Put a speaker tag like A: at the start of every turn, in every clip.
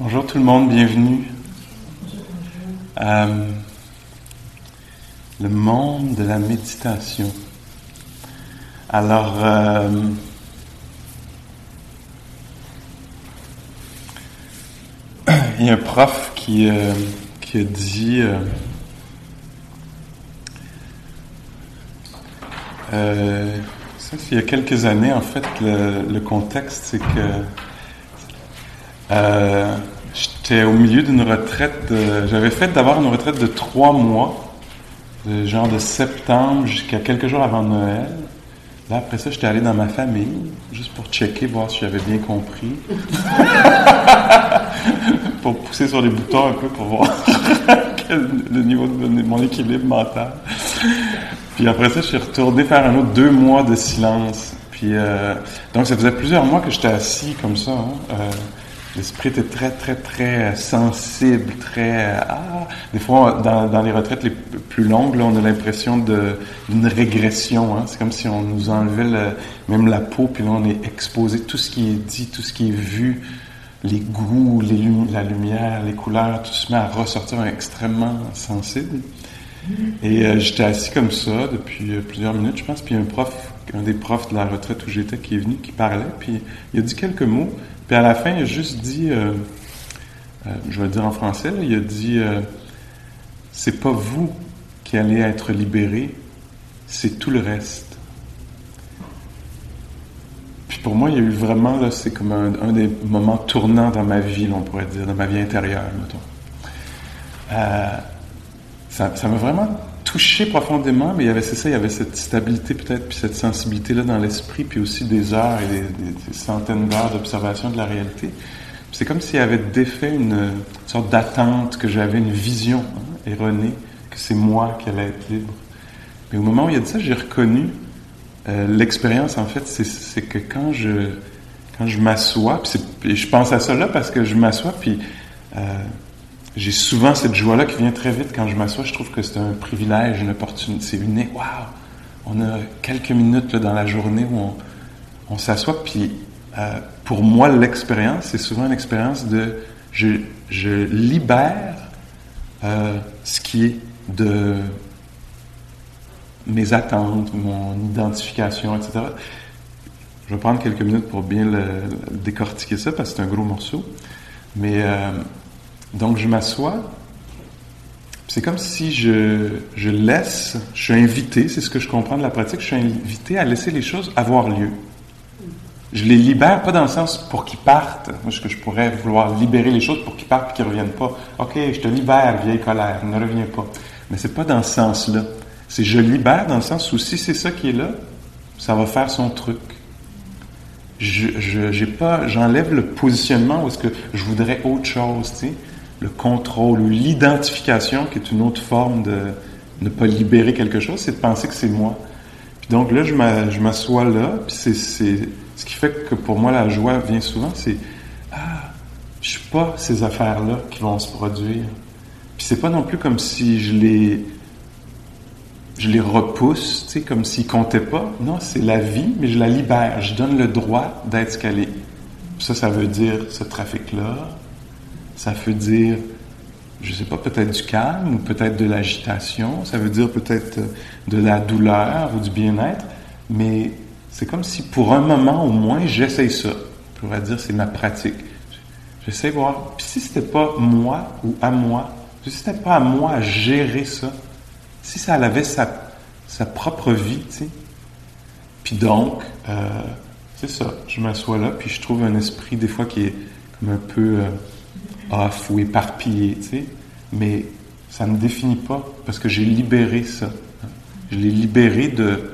A: Bonjour tout le monde, bienvenue. Euh, le monde de la méditation. Alors, euh, il y a un prof qui, euh, a dit il y a quelques années, en fait, le, contexte, c'est que j'étais au milieu d'une retraite. J'avais fait d'abord une retraite de trois mois, de genre de septembre jusqu'à quelques jours avant Noël. Là, après ça, j'étais allé dans ma famille, juste pour checker, voir si j'avais bien compris. pour pousser sur les boutons un peu pour voir le niveau de mon équilibre mental. Puis après ça, je suis retourné faire un autre deux mois de silence. Puis euh, donc, ça faisait plusieurs mois que j'étais assis comme ça. Hein. Euh, L'esprit était très, très, très sensible, très... Ah, des fois, dans, les retraites les plus longues, on a l'impression d'une régression. Hein? C'est comme si on nous enlevait même la peau, puis là, on est exposé. Tout ce qui est dit, tout ce qui est vu, les goûts, les, la lumière, les couleurs, tout se met à ressortir extrêmement sensible. Et euh, j'étais assis comme ça depuis euh, plusieurs minutes, je pense, puis un prof, un des profs de la retraite où j'étais qui est venu, qui parlait, puis il a dit quelques mots. Puis à la fin, il a juste dit, euh, euh, je vais le dire en français, il a dit, euh, c'est pas vous qui allez être libérés, c'est tout le reste. Puis pour moi, il y a eu vraiment, là, c'est comme un, des moments tournants dans ma vie, on pourrait dire, dans ma vie intérieure, mettons. ça m'a vraiment touché profondément, mais il y avait, c'est ça, il y avait cette stabilité peut-être, puis cette sensibilité-là dans l'esprit, puis aussi des heures et des, centaines d'heures d'observation de la réalité. C'est comme s'il y avait défait une, sorte d'attente, que j'avais une vision hein, erronée, que c'est moi qui allais être libre. Mais au moment où il y a dit ça, j'ai reconnu euh, l'expérience, en fait, c'est, que quand je, quand je m'assois, puis, je pense à ça là parce que je m'assois, puis... Euh, j'ai souvent cette joie-là qui vient très vite quand je m'assois. Je trouve que c'est un privilège, une opportunité. C'est. Waouh! On a quelques minutes dans la journée où on, s'assoit. Puis euh, pour moi, l'expérience, c'est souvent une expérience de... Je, je libère euh, ce qui est de mes attentes, mon identification, etc. Je vais prendre quelques minutes pour bien le, décortiquer ça parce que c'est un gros morceau. Mais... Euh, donc je m'assois. C'est comme si je, je laisse, je suis invité, c'est ce que je comprends de la pratique, je suis invité à laisser les choses avoir lieu. Je les libère, pas dans le sens pour qu'ils partent. Moi, ce que je pourrais vouloir libérer les choses pour qu'ils partent et qu'ils ne reviennent pas. OK, je te libère, vieille colère, ne reviens pas. Mais c'est pas dans ce sens-là. C'est je libère dans le sens où si c'est ça qui est là, ça va faire son truc je, j'ai pas, j'enlève le positionnement où est-ce que je voudrais autre chose, tu sais le contrôle ou l'identification, qui est une autre forme de ne pas libérer quelque chose, c'est de penser que c'est moi. Puis donc là, je m'assois là, puis c'est, ce qui fait que pour moi, la joie vient souvent, c'est Ah, je suis pas ces affaires-là qui vont se produire. Puis c'est pas non plus comme si je les je les repousse, tu sais, comme s'ils comptaient pas. Non, c'est la vie, mais je la libère. Je donne le droit d'être ce qu'elle est. Ça, ça veut dire ce trafic-là, ça veut dire, je ne sais pas, peut-être du calme ou peut-être de l'agitation. Ça veut dire peut-être de la douleur ou du bien-être. Mais c'est comme si pour un moment au moins, j'essaye ça. Je pourrais dire, c'est ma pratique. J'essaie voir. Puis si c'était pas moi ou à moi, si c'était pas à moi à gérer ça, si ça avait sa, sa propre vie, tu sais. Puis donc, euh, c'est ça. Je m'assois là, puis je trouve un esprit des fois qui est comme un peu euh, off ou éparpillé, tu sais, mais ça ne définit pas parce que j'ai libéré ça. Je l'ai libéré de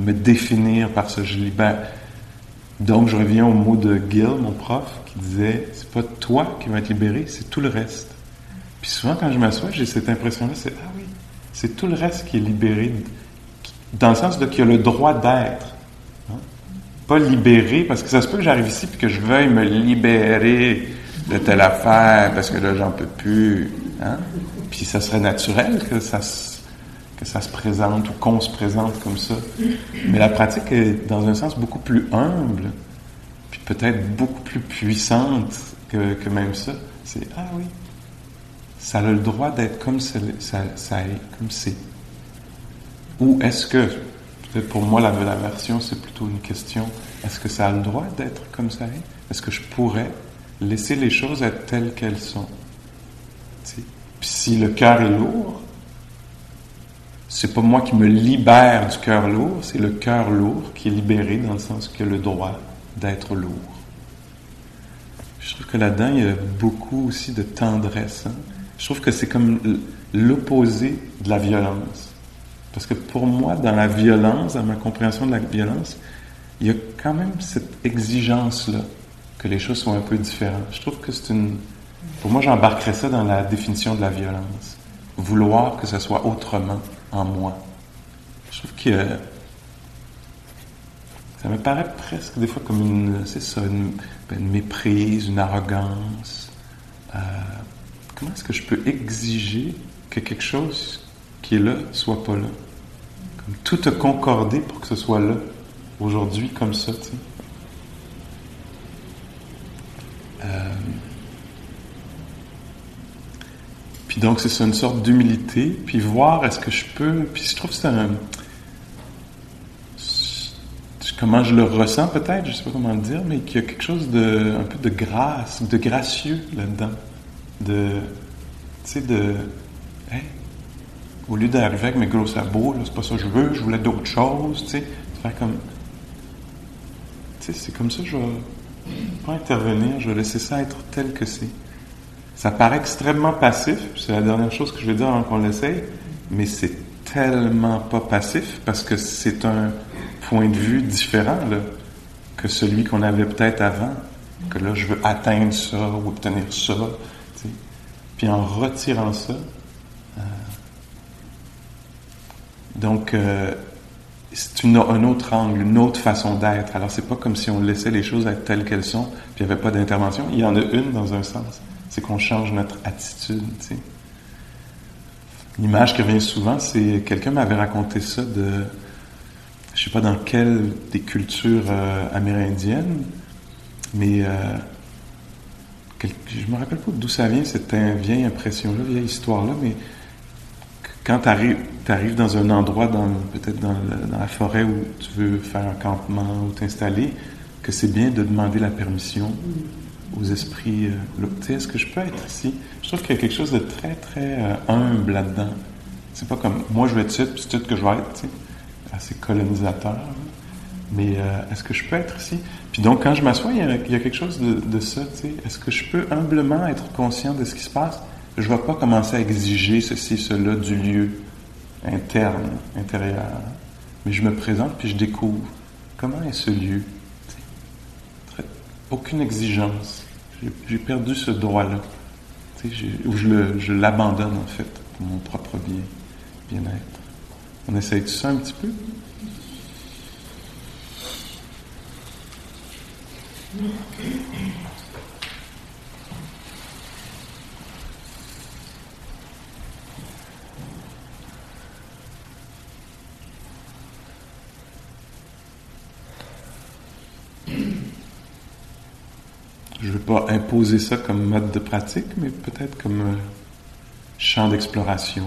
A: me définir par ça. Je libère. Donc, je reviens au mot de Gil, mon prof, qui disait c'est pas toi qui vas être libéré, c'est tout le reste. Puis souvent, quand je m'assois, j'ai cette impression-là c'est ah oui, c'est tout le reste qui est libéré, dans le sens de qu'il a le droit d'être. Hein. Pas libéré, parce que ça se peut que j'arrive ici et que je veuille me libérer de telle affaire parce que là, j'en peux plus. Hein? Puis ça serait naturel que ça, que ça se présente ou qu'on se présente comme ça. Mais la pratique est, dans un sens, beaucoup plus humble, puis peut-être beaucoup plus puissante que, même ça. C'est ah oui, ça a le droit d'être comme ça est, comme c'est. Ou est-ce que, peut-être pour moi la, la version c'est plutôt une question, est-ce que ça a le droit d'être comme ça est? Est-ce que je pourrais laisser les choses être telles qu'elles sont Puis si le cœur est lourd, c'est pas moi qui me libère du cœur lourd, c'est le cœur lourd qui est libéré dans le sens a le droit d'être lourd. Je trouve que là-dedans, il y a beaucoup aussi de tendresse. Hein. Je trouve que c'est comme l'opposé de la violence. Parce que pour moi, dans la violence, dans ma compréhension de la violence, il y a quand même cette exigence-là que les choses soient un peu différentes. Je trouve que c'est une... Pour moi, j'embarquerais ça dans la définition de la violence. Vouloir que ce soit autrement en moi. Je trouve que ça me paraît presque des fois comme une, c'est ça, une, méprise, une arrogance. Euh, comment est-ce que je peux exiger que quelque chose qui est là soit pas là? Comme tout a concordé pour que ce soit là, aujourd'hui, comme ça, tu sais. Euh, puis donc, c'est une sorte d'humilité, puis voir est-ce que je peux. Puis je trouve que c'est un. Comment je le ressens peut-être, je sais pas comment le dire, mais qu'il y a quelque chose de un peu de grâce, de gracieux là-dedans de, tu sais, de, au lieu d'arriver avec mes gros sabots, c'est pas ça que je veux, je voulais d'autres choses, tu sais, faire comme, tu sais, c'est comme ça, je vais pas intervenir, je vais laisser ça être tel que c'est. Ça paraît extrêmement passif, c'est la dernière chose que je vais dire avant qu'on l'essaye, mais c'est tellement pas passif parce que c'est un point de vue différent que celui qu'on avait peut-être avant. Que là, je veux atteindre ça ou obtenir ça. Puis en retirant ça, euh, donc euh, c'est un autre angle, une autre façon d'être. Alors c'est pas comme si on laissait les choses être telles qu'elles sont, puis il n'y avait pas d'intervention. Il y en a une dans un sens, c'est qu'on change notre attitude. L'image qui revient souvent, c'est quelqu'un m'avait raconté ça de, je sais pas dans quelle des cultures euh, amérindiennes, mais je me rappelle pas d'où ça vient, cette vieille impression-là, vieille histoire-là, mais quand tu arrives, dans un endroit, peut-être dans, la forêt où tu veux faire un campement ou t'installer, que c'est bien de demander la permission aux esprits. Euh, tu est-ce que je peux être ici? Je trouve qu'il y a quelque chose de très, très euh, humble là-dedans. C'est pas comme moi je vais être ici, puis c'est que je vais être, tu sais, assez colonisateur. Mais euh, est-ce que je peux être ici? Puis donc, quand je m'assois, il, y, a, quelque chose de, ça, tu sais. Est-ce que je peux humblement être conscient de ce qui se passe? Je ne vais pas commencer à exiger ceci, cela du lieu interne, intérieur. Mais je me présente puis je découvre comment est ce lieu? aucune exigence. J'ai perdu ce droit-là. Ou je l'abandonne en fait pour mon propre bien, bien-être. On essaye tout ça un petit peu? Imposer ça comme mode de pratique, mais peut-être comme champ d'exploration.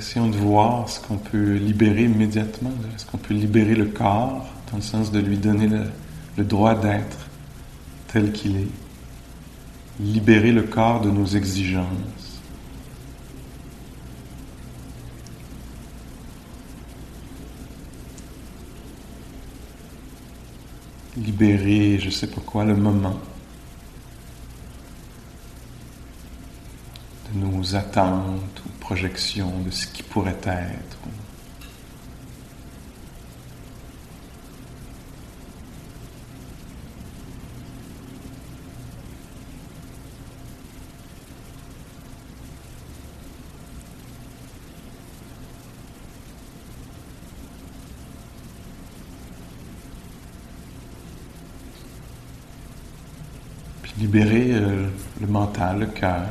A: essayons de voir ce qu'on peut libérer immédiatement. Est-ce qu'on peut libérer le corps, dans le sens de lui donner le, droit d'être tel qu'il est. Libérer le corps de nos exigences. Libérer, je ne sais pas quoi, le moment. de nos attentes ou projections de ce qui pourrait être. Puis libérer euh, le mental, le cœur,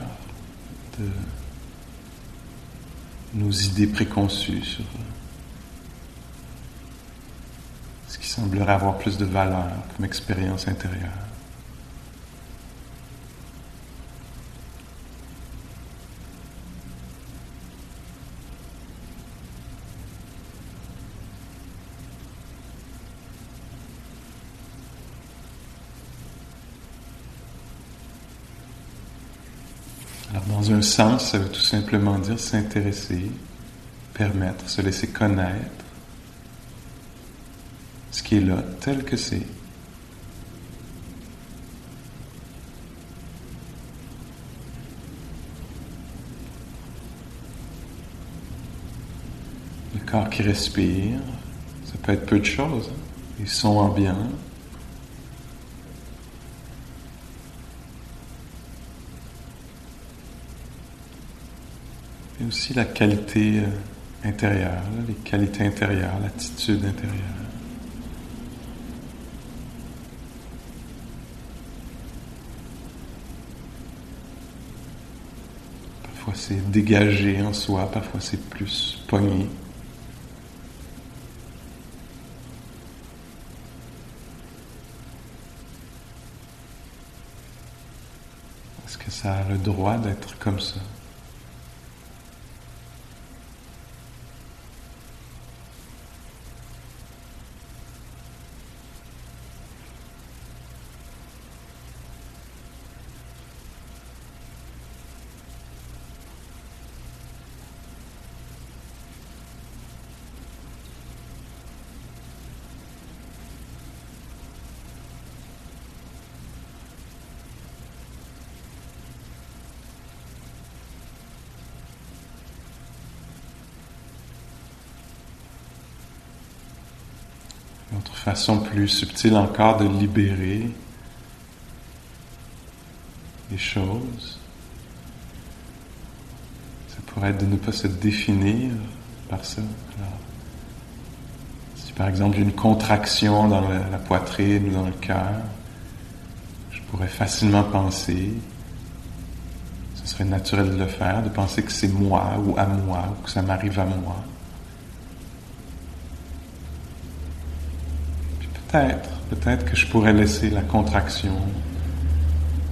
A: nos idées préconçues sur ce qui semblerait avoir plus de valeur comme expérience intérieure. Alors, dans un sens, ça veut tout simplement dire s'intéresser, permettre, se laisser connaître ce qui est là, tel que c'est. Le corps qui respire, ça peut être peu de choses, les sons ambiants, aussi la qualité euh, intérieure, les qualités intérieures, l'attitude intérieure. Parfois c'est dégagé en soi, parfois c'est plus pogné. Est-ce que ça a le droit d'être comme ça? Une autre façon plus subtile encore de libérer les choses, ça pourrait être de ne pas se définir par ça. si par exemple j'ai une contraction dans la poitrine ou dans le cœur, je pourrais facilement penser, ce serait naturel de le faire, de penser que c'est moi ou à moi ou que ça m'arrive à moi. Peut-être, peut-être que je pourrais laisser la contraction,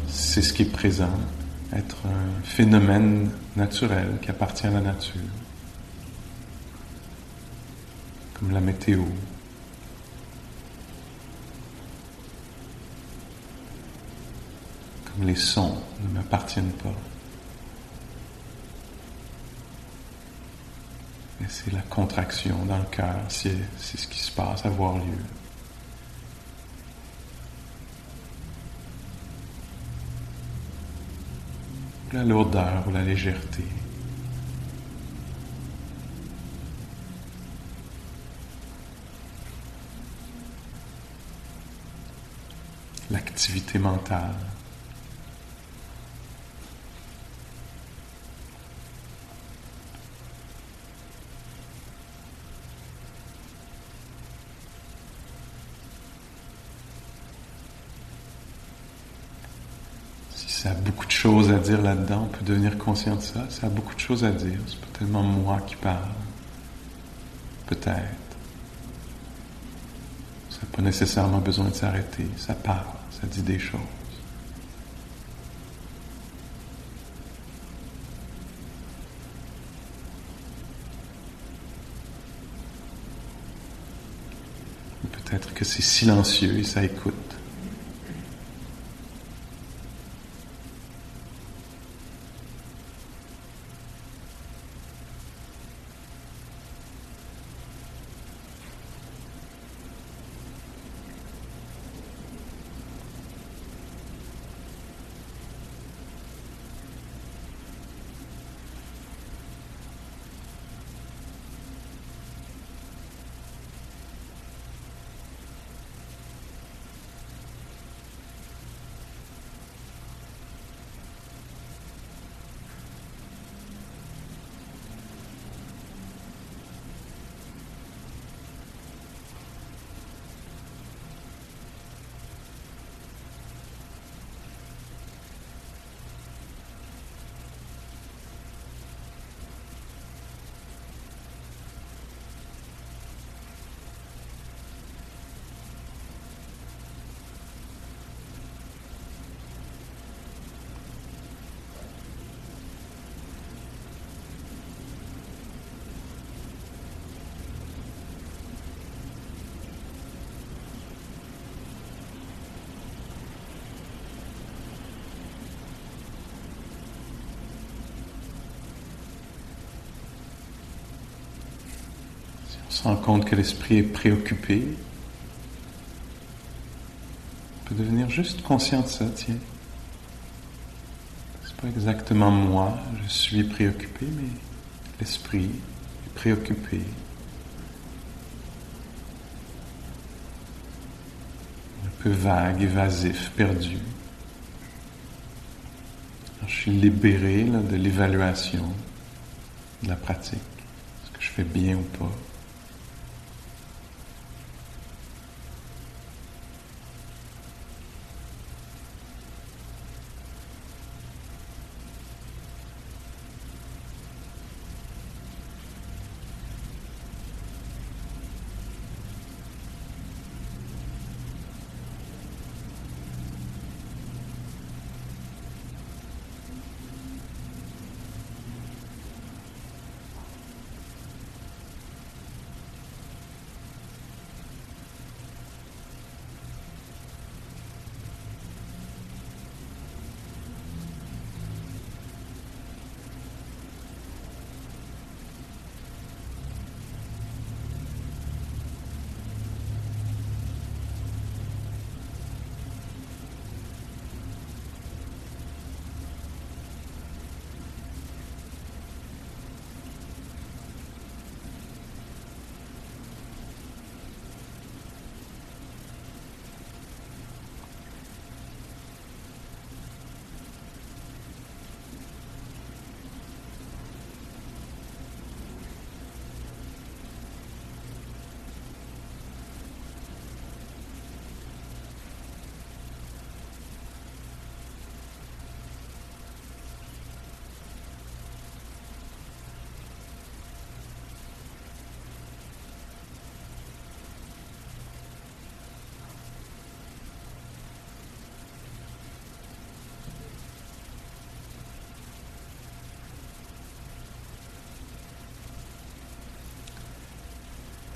A: c'est ce qui est présent, être un phénomène naturel qui appartient à la nature, comme la météo. Comme les sons ne m'appartiennent pas. Et c'est la contraction dans le cœur, c'est ce qui se passe, avoir lieu. La lourdeur ou la légèreté. L'activité mentale. Choses à dire là-dedans. On peut devenir conscient de ça. Ça a beaucoup de choses à dire. C'est pas tellement moi qui parle. Peut-être. Ça n'a pas nécessairement besoin de s'arrêter. Ça parle. Ça dit des choses. Peut-être que c'est silencieux et ça écoute. Se rend compte que l'esprit est préoccupé, on peut devenir juste conscient de ça, tiens. C'est pas exactement moi, je suis préoccupé, mais l'esprit est préoccupé. Un peu vague, évasif, perdu. je suis libéré de l'évaluation de la pratique. Est-ce que je fais bien ou pas?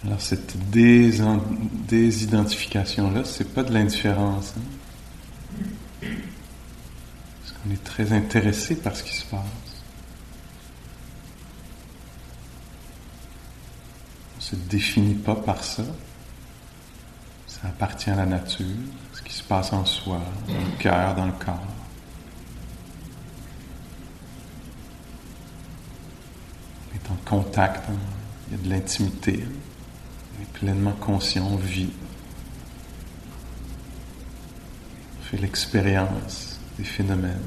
A: Alors cette désidentification-là, c'est pas de l'indifférence. Hein? Parce qu'on est très intéressé par ce qui se passe. On ne se définit pas par ça. Ça appartient à la nature, ce qui se passe en soi, dans le cœur, dans le corps. On est en contact, hein? il y a de l'intimité pleinement conscient, on vit, fait l'expérience des phénomènes.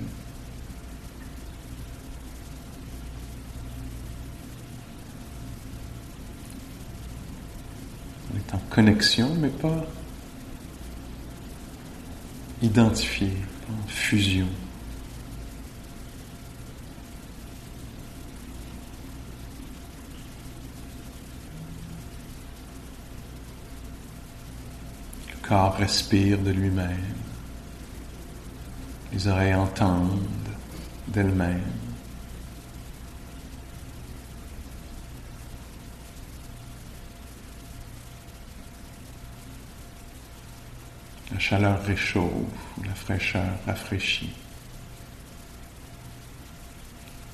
A: On est en connexion, mais pas identifié, en fusion. Respire de lui-même. Les oreilles entendent d'elles-mêmes. La chaleur réchauffe la fraîcheur rafraîchit.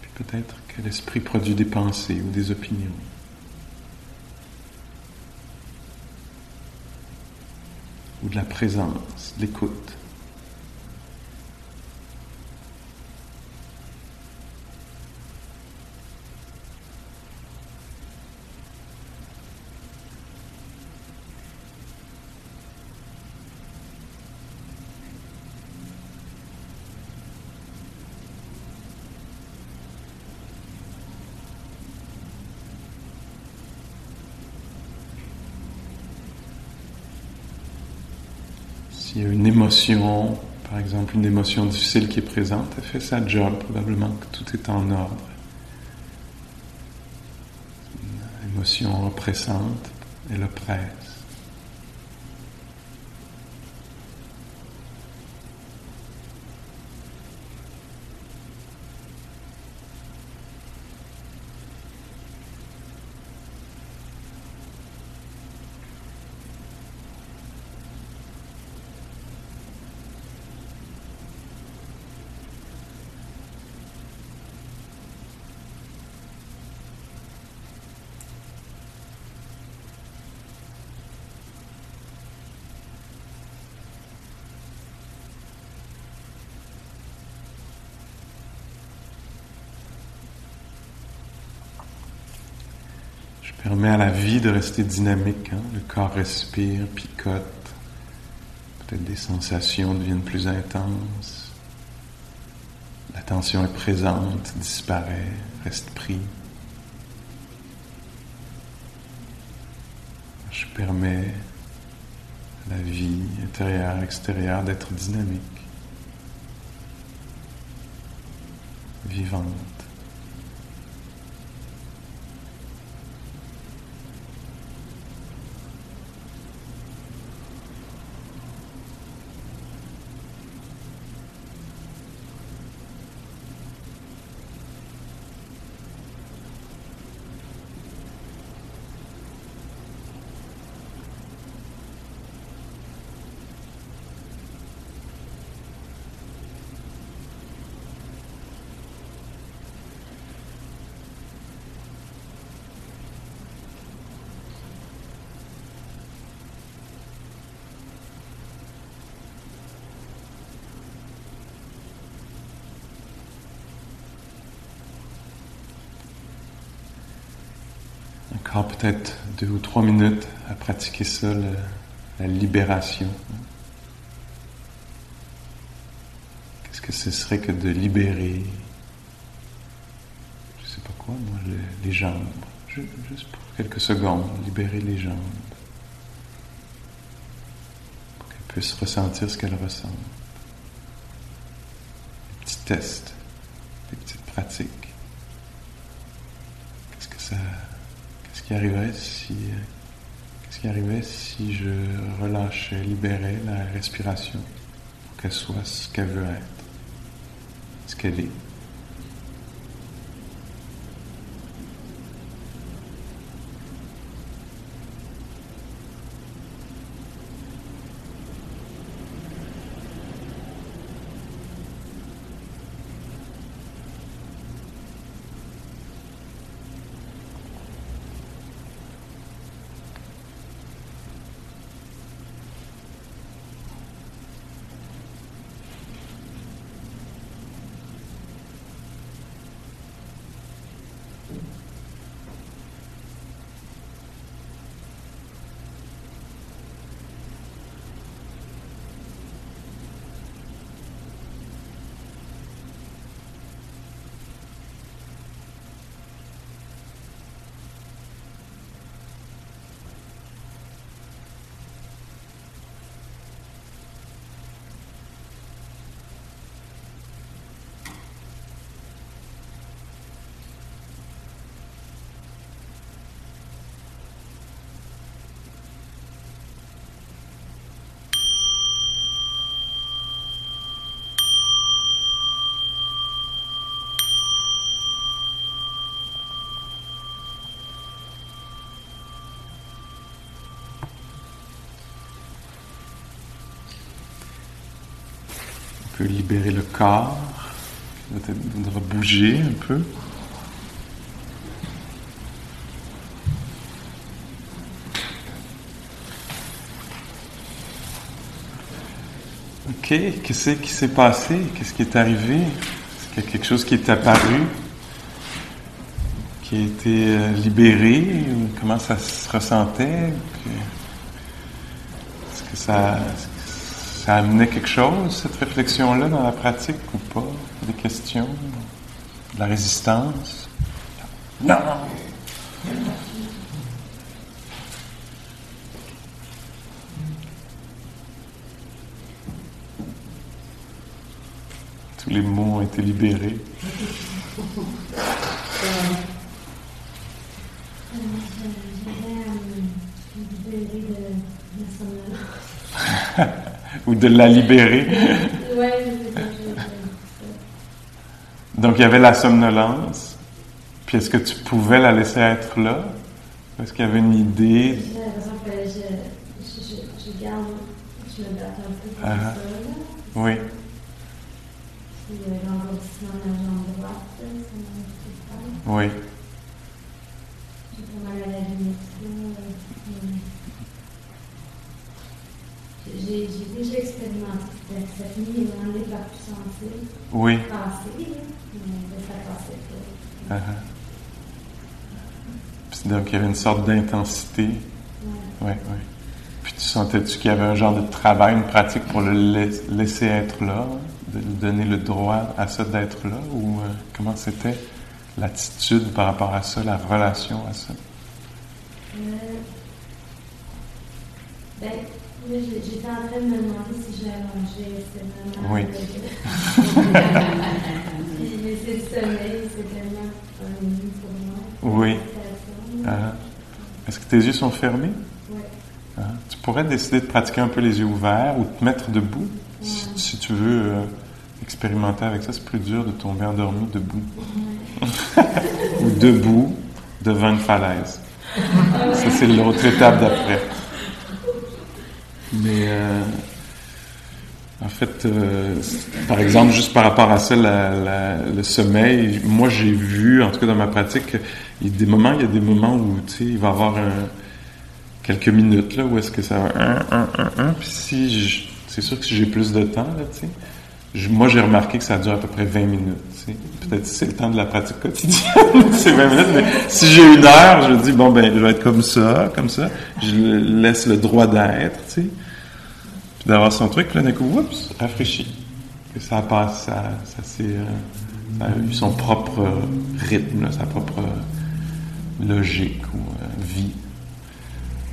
A: Puis peut-être que l'esprit produit des pensées ou des opinions. De la présence, de l'écoute. S'il y a une par exemple une émotion difficile qui est présente, elle fait sa job, probablement que tout est en ordre. Une émotion oppressante, elle oppresse. De rester dynamique. Hein. Le corps respire, picote. Peut-être des sensations deviennent plus intenses. La tension est présente, disparaît, reste pris. Je permets à la vie intérieure, extérieure d'être dynamique, vivante. encore peut-être deux ou trois minutes à pratiquer ça, la libération. Qu'est-ce que ce serait que de libérer, je sais pas quoi, moi, les, jambes, juste pour quelques secondes, libérer les jambes, pour qu'elles puissent ressentir ce qu'elles ressentent. Des petits tests, des petites pratiques. Qu'est-ce que ça si qu'est-ce qui arriverait si je relâchais, libérais la respiration pour qu'elle soit ce qu'elle veut être, ce qu'elle est. libérer le corps, on va bouger un peu. Ok, qu'est-ce qui s'est passé? Qu'est-ce qui est arrivé? Est-ce qu'il y a quelque chose qui est apparu, qui a été euh, libéré? Comment ça se ressentait? Est-ce que ça, ça amenait quelque chose, cette réflexion-là, dans la pratique ou pas? Des questions? De la résistance? Non! Tous les mots ont été libérés. ou de la libérer. Donc il y avait la somnolence. Puis est-ce que tu pouvais la laisser être là? Est-ce qu'il y avait une idée?
B: J'ai l'impression que je, je, je, garde, je me batte un peu comme ah. ça.
A: Oui.
B: Puis l'engourdissement de la jambe droite, ça
A: m'a Oui.
B: J'ai pas mal à la limite. J'ai déjà expérimenté cette nuit est vraiment la plus sensible.
A: Oui.
B: Passé, mais ça passait pas.
A: Uh -huh. Donc, il y avait une sorte d'intensité.
B: Ouais.
A: Ouais, ouais. Puis tu sentais-tu qu'il y avait un genre de travail, une pratique pour le lais- laisser être là, de lui donner le droit à ça d'être là, ou euh, comment c'était l'attitude par rapport à ça, la relation à ça?
B: Euh, ben, j'ai- j'étais en train de me demander si. C'était vraiment.
A: Oui.
B: Puis, mais c'est le sommeil, c'est tellement pour moi.
A: Oui. Ah. Est-ce que tes yeux sont fermés?
B: Ouais.
A: Ah. Tu pourrais décider de pratiquer un peu les yeux ouverts ou te mettre debout. Si, tu veux euh, expérimenter avec ça, c'est plus dur de tomber endormi debout. ou debout devant une falaise. Ça, c'est l'autre étape d'après. Mais euh, en fait, euh, par exemple, juste par rapport à ça, la- le sommeil, moi j'ai vu, en tout cas dans ma pratique, il y a des moments, il y a des moments où il va y avoir un- quelques minutes là où est-ce que ça va puis si c'est sûr que si j'ai plus de temps là, tu sais, moi j'ai remarqué que ça dure à peu près 20 minutes. Peut-être que c'est le temps de la pratique quotidienne, c'est 20 minutes, mais si j'ai une heure, je dis bon ben je vais être comme ça, comme ça, je laisse le droit d'être, tu sais, puis d'avoir son truc, puis là d'un coup, oups, rafraîchi. Ça passe, ça, ça, s'est, euh, a eu son propre rythme, sa propre euh, logique ou euh, vie.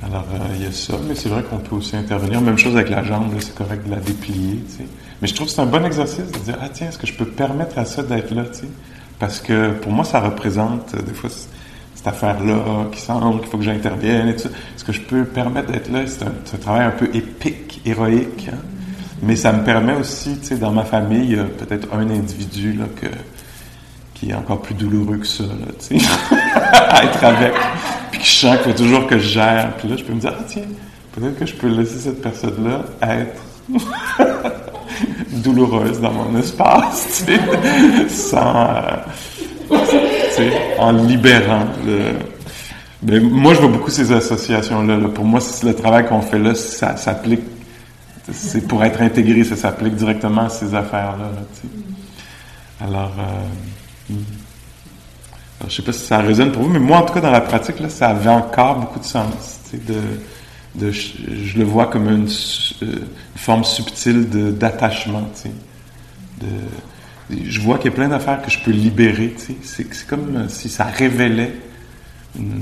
A: Alors, il y a ça, mais c'est vrai qu'on peut aussi intervenir. Même chose avec la jambe, c'est correct de la déplier, tu sais. Mais je trouve que c'est un bon exercice de dire, ah tiens, est-ce que je peux permettre à ça d'être là, tu sais? Parce que pour moi, ça représente, euh, des fois, cette affaire-là qui semble qu'il faut que j'intervienne et tout. Est-ce que je peux permettre d'être là? C'est un, travail un peu épique, héroïque, hein? Mais ça me permet aussi, tu sais, dans ma famille, il y a peut-être un individu, là, qui est encore plus douloureux que ça, tu sais, à être avec. Puis je sens qu'il faut toujours que je gère. Puis là, je peux me dire, ah tiens, peut-être que je peux laisser cette personne-là être douloureuse dans mon espace, sans, euh, en libérant le... Mais moi, je vois beaucoup ces associations-là. là. Pour moi, le travail qu'on fait là, ça s'applique, c'est pour être intégré, ça s'applique directement à ces affaires-là. Alors, euh, hmm. Alors, je sais pas si ça résonne pour vous, mais moi, en tout cas, dans la pratique, là, ça avait encore beaucoup de sens. De, je, le vois comme une, euh, forme subtile d'attachement. je vois qu'il y a plein d'affaires que je peux libérer. C'est comme euh, si ça révélait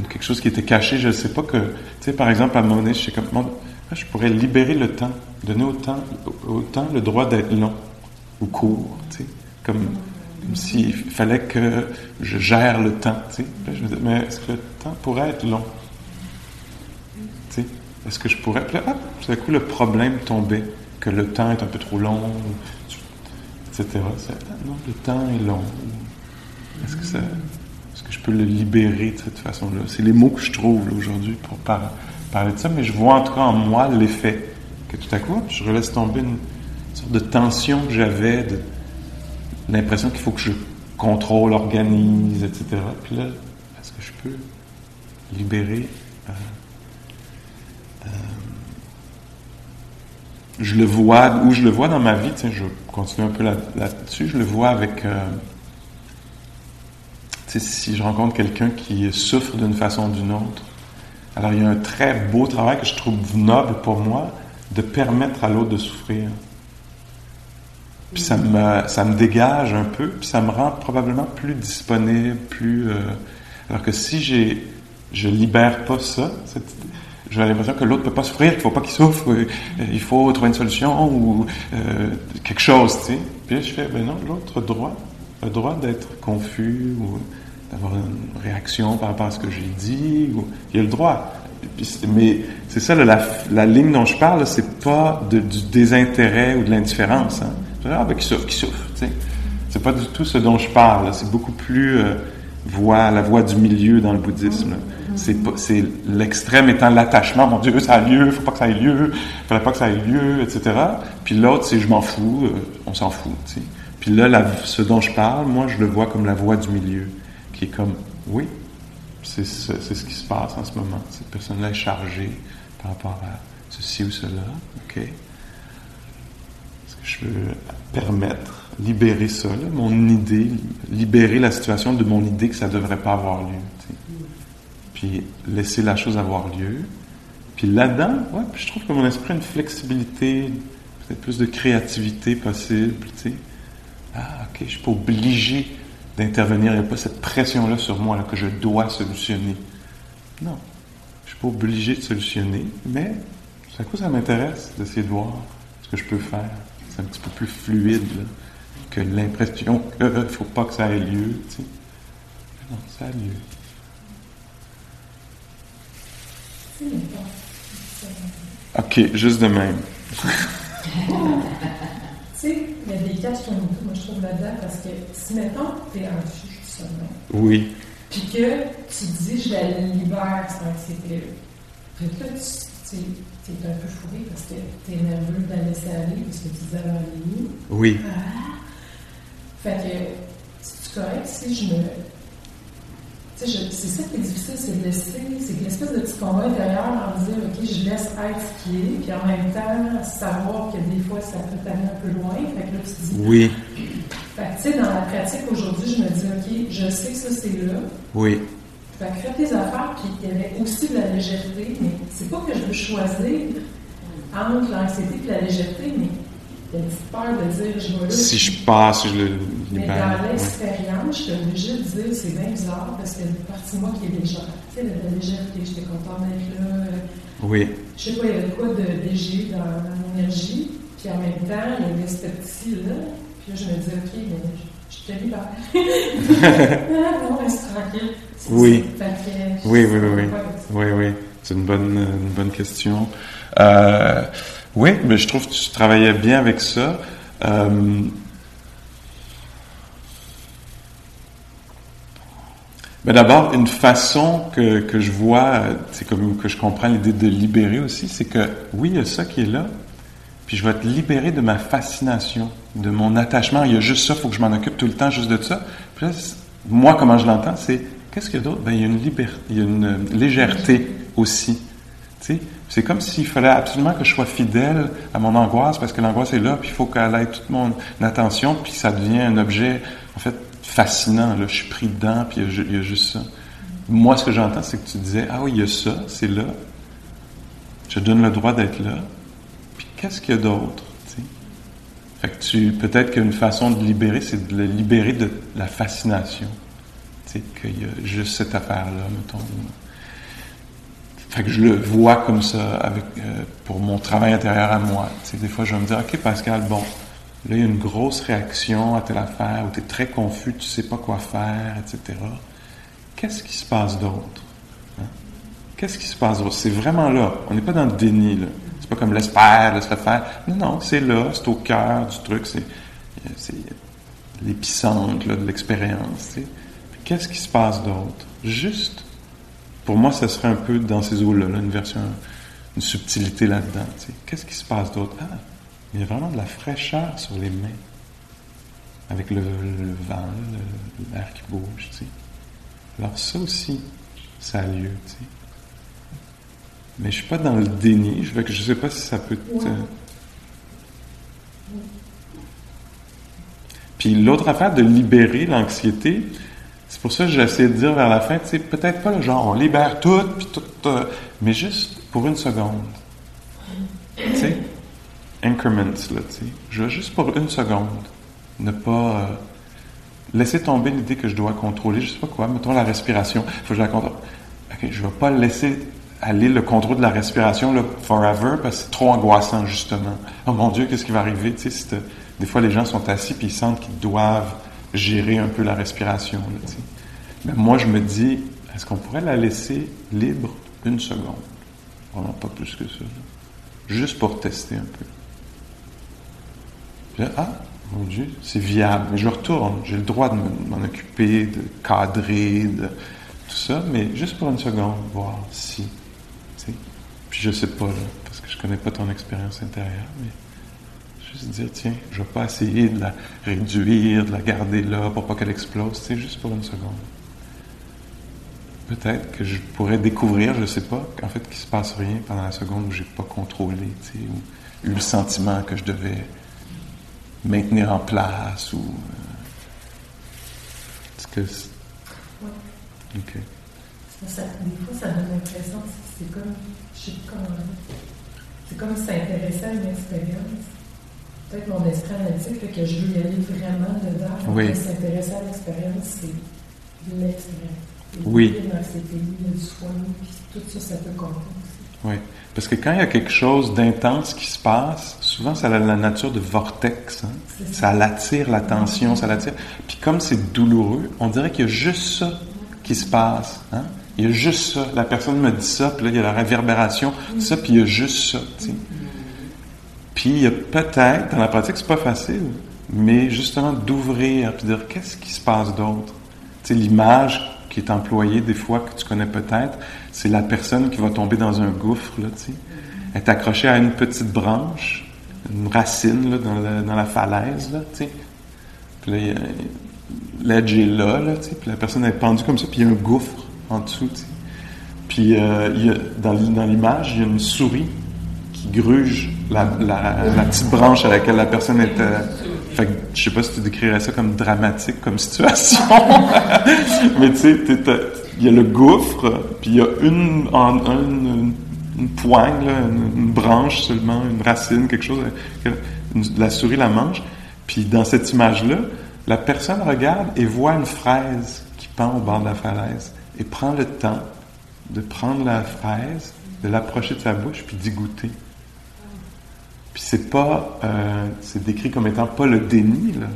A: quelque chose qui était caché. Je ne sais pas que, par exemple, à un moment ah, je pourrais libérer le temps, donner au temps, le droit d'être long ou court. Comme, comme s'il fallait que je gère le temps. je me mais est-ce que le temps pourrait être long? Est-ce que je pourrais. Puis là, hop, tout d'un coup, le problème tombait, que le temps est un peu trop long, etc. Ah, non, le temps est long. Est-ce que, ça, est-ce que je peux le libérer de cette façon-là? C'est les mots que je trouve aujourd'hui pour par- parler de ça, mais je vois en tout cas en moi l'effet. Que tout à coup, je relaisse tomber une sorte de tension que j'avais, de, l'impression qu'il faut que je contrôle, organise, etc. Puis là, est-ce que je peux libérer je le vois, ou je le vois dans ma vie, je continue un peu là- là-dessus, je le vois avec, euh, si je rencontre quelqu'un qui souffre d'une façon ou d'une autre, alors il y a un très beau travail que je trouve noble pour moi de permettre à l'autre de souffrir. Puis ça me, ça me dégage un peu, puis ça me rend probablement plus disponible, plus... euh, alors que si j'ai, je libère pas ça, cette- j'ai l'impression que l'autre peut pas souffrir, qu'il faut pas qu'il souffre, euh, il faut trouver une solution ou euh, quelque chose, tu sais. Puis là, je fais, ben non, l'autre a droit, a droit d'être confus ou d'avoir une réaction par rapport à ce que j'ai dit, il a le droit. Mais c'est ça, la, la ligne dont je parle, c'est pas de- du désintérêt ou de l'indifférence. Hein. Ah, ben, qui souffre, qui souffre, tu sais. C'est pas du tout ce dont je parle. C'est beaucoup plus euh, voie, la voie du milieu dans le bouddhisme. C'est c'est l'extrême étant l'attachement. Mon Dieu, ça a lieu, faut pas que ça ait lieu, fallait pas que ça ait lieu, etc. Puis l'autre, c'est je m'en fous, euh, on s'en fout. tu sais. Puis là, la- ce dont je parle, moi, je le vois comme la voie du milieu, qui est comme, oui, c'est ce, ce qui se passe en ce moment. Cette personne-là est chargée par rapport à ceci ou cela. OK? Est-ce que je veux permettre, libérer ça, mon idée, libérer la situation de mon idée que ça ne devrait pas avoir lieu? Puis laisser la chose avoir lieu. Puis là-dedans, ouais, je trouve que mon esprit a une flexibilité, peut-être plus de créativité possible. Ah, ok, je suis pas obligé d'intervenir, il n'y a pas cette pression-là sur moi que je dois solutionner. Non, je suis pas obligé de solutionner, mais à coup ça m'intéresse d'essayer de voir ce que je peux faire. C'est un petit peu plus fluide que l'impression qu'il ne faut pas que ça ait lieu, tu sais. Non, ça a lieu. OK, juste de même.
C: tu sais, il y a des questions, moi je trouve là-dedans, parce que si mettons tu es anxieux seulement,
A: Oui,
C: puis que tu dis je la libère cette anxiété-là, puis que là tu es un peu fourré parce que tu es nerveux de la laisser aller, parce que tu disais est où?
A: oui,
C: Ah! Fait que, c'est correct si je me. Tu sais, je- c'est ça qui est difficile, c'est de laisser, c'est l'espèce de petit combat intérieur en dire, OK, je laisse être ce qui est, puis en même temps, savoir que des fois, ça peut t'amener un peu loin. Fait que là, tu dis.
A: oui,
C: Fait que, tu sais, dans la pratique aujourd'hui, je me dis, OK, je sais que ça, c'est là.
A: oui,
C: Fait que fais tes affaires, puis il y avait aussi de la légèreté, mais c'est pas que je veux choisir entre l'anxiété et la légèreté, mais une petite peur de dire, je vais là.
A: Si je passe, je le
C: mais dans l'expérience, je suis obligée de dire c'est bien bizarre parce qu'il y a une partie de moi qui est légère. Tu sais, la, la légèreté, j'étais contente d'être là. euh,
A: Oui,
C: Je sais pas, il y avait quoi de léger dans, mon énergie. Puis en même temps, il y avait ce petit-là. Puis là, je me disais, OK, mais je, je te libère. ah non, reste tranquille.
A: Oui. Oui, oui, oui, oui. oui, oui. C'est une bonne, une bonne question. Euh, oui, mais je trouve que tu travaillais bien avec ça. Euh, mais d'abord, une façon que, que je vois, c'est comme que je comprends l'idée de libérer aussi, c'est que oui, il y a ça qui est là, puis je vais te libérer de ma fascination, de mon attachement. Il y a juste ça, il faut que je m'en occupe tout le temps, juste de ça. Moi, comment je l'entends, c'est qu'est-ce qu'il y a d'autre? Ben, il y a une liberté, il y a une légèreté aussi. C'est comme s'il fallait absolument que je sois fidèle à mon angoisse parce que l'angoisse est là, puis il faut qu'elle ait toute mon attention, puis ça devient un objet, en fait, fascinant. Là, je suis pris dedans, puis il y a juste ça. Moi, ce que j'entends, c'est que tu disais, ah oui, il y a ça, c'est là. Je donne le droit d'être là. Puis qu'est-ce qu'il y a d'autre? Fait que tu, peut-être qu'une façon de libérer, c'est de le libérer de la fascination. Tu qu'il y a juste cette affaire-là, mettons. Fait que je le vois comme ça euh, pour mon travail intérieur à moi. Tu sais, des fois, je vais me dire, OK, Pascal, bon, là, il y a une grosse réaction à telle affaire, où tu es très confus, tu sais pas quoi faire, etc. Qu'est-ce qui se passe d'autre? Hein? Qu'est-ce qui se passe d'autre? C'est vraiment là. On n'est pas dans le déni, là. C'est pas comme l'espère, laisse-le faire. Non, non, c'est là, c'est au cœur du truc, c'est, c'est l'épicentre de l'expérience. Qu'est-ce qui se passe d'autre? Juste pour moi, ça serait un peu dans ces eaux-là, là, une version, une subtilité là-dedans. tu sais. Qu'est-ce qui se passe d'autre? Ah, il y a vraiment de la fraîcheur sur les mains, avec le, le vent, le- l'air qui bouge. tu sais. Alors ça aussi, ça a lieu. tu sais. Mais je suis pas dans le déni. Je ne sais pas si ça peut te...
C: Ouais.
A: Puis l'autre affaire de libérer l'anxiété, pour ça que j'ai essayé de dire vers la fin, sais, peut-être pas le genre on libère tout, puis tout, euh, mais juste pour une seconde. Tu sais, increments, là, tu sais. Je veux juste pour une seconde ne pas euh, laisser tomber l'idée que je dois contrôler, je sais pas quoi, mettons la respiration, faut que je la contrôle. Ok, je vais pas laisser aller le contrôle de la respiration là, forever parce que c'est trop angoissant justement. Oh mon Dieu, qu'est-ce qui va arriver Tu sais, des fois les gens sont assis puis ils sentent qu'ils doivent gérer un peu la respiration. Là, tu sais. Mais moi, je me dis, est-ce qu'on pourrait la laisser libre une seconde? Vraiment pas plus que ça. Juste pour tester un peu. Puis ah, mon Dieu, c'est viable. Mais je retourne. J'ai le droit de me- m'en occuper, de cadrer, de tout ça, mais juste pour une seconde, voir si. Puis je sais pas, là, parce que je connais pas ton expérience intérieure, mais juste dire, tiens, je vais pas essayer de la réduire, de la garder là pour pas qu'elle explose, sais, juste pour une seconde. Peut-être que je pourrais découvrir, je sais pas, qu'en fait, qu'il se passe rien pendant la seconde où j'ai pas contrôlé, tu sais, ou eu le sentiment que je devais maintenir en place, ou. euh, Est-ce que. c'est-
C: Ouais.
A: Ok.
C: Ça, des fois, ça donne l'impression que c'est comme, je sais pas comment c'est comme s'intéresser à une expérience. Peut-être mon esprit analytique fait que je veux y aller vraiment dedans.
A: Oui.
C: S'intéresser à l'expérience, c'est l'expérience.
A: Oui.
C: Dans ces pays, il y a du soin, puis tout ça, ça peut compter aussi.
A: Oui. Parce que quand il y a quelque chose d'intense qui se passe, souvent ça a la nature de vortex. hein. Ça l'attire l'attention, ça l'attire. Puis comme c'est douloureux, on dirait qu'il y a juste ça qui se passe. hein. Il y a juste ça. La personne me dit ça, puis là, il y a la réverbération, ça, puis il y a juste ça. tu sais. Puis il y a peut-être, dans la pratique, c'est pas facile, mais justement d'ouvrir, puis de dire qu'est-ce qui se passe d'autre? Tu sais, l'image qui est employée des fois, que tu connais peut-être, c'est la personne qui va tomber dans un gouffre, là, est accrochée à une petite branche, une racine, là, dans, la, falaise, là. Puis là, l'edge est là, là, puis la personne est pendue comme ça, puis il y a un gouffre en dessous. Puis euh, dans, l'i- dans l'image, il y a une souris qui gruge la, petite branche à laquelle la personne était. Fait que je sais pas si tu décrirais ça comme dramatique comme situation, mais tu sais, il y a le gouffre, puis il y a une, en- un- une, poigne, une, branche seulement, une racine, quelque chose. une- la souris la mange. Puis dans cette image-là, la personne regarde et voit une fraise qui pend au bord de la falaise et prend le temps de prendre la fraise, de l'approcher de sa bouche, puis d'y goûter. Puis c'est pas, euh, c'est décrit comme étant pas le déni, là.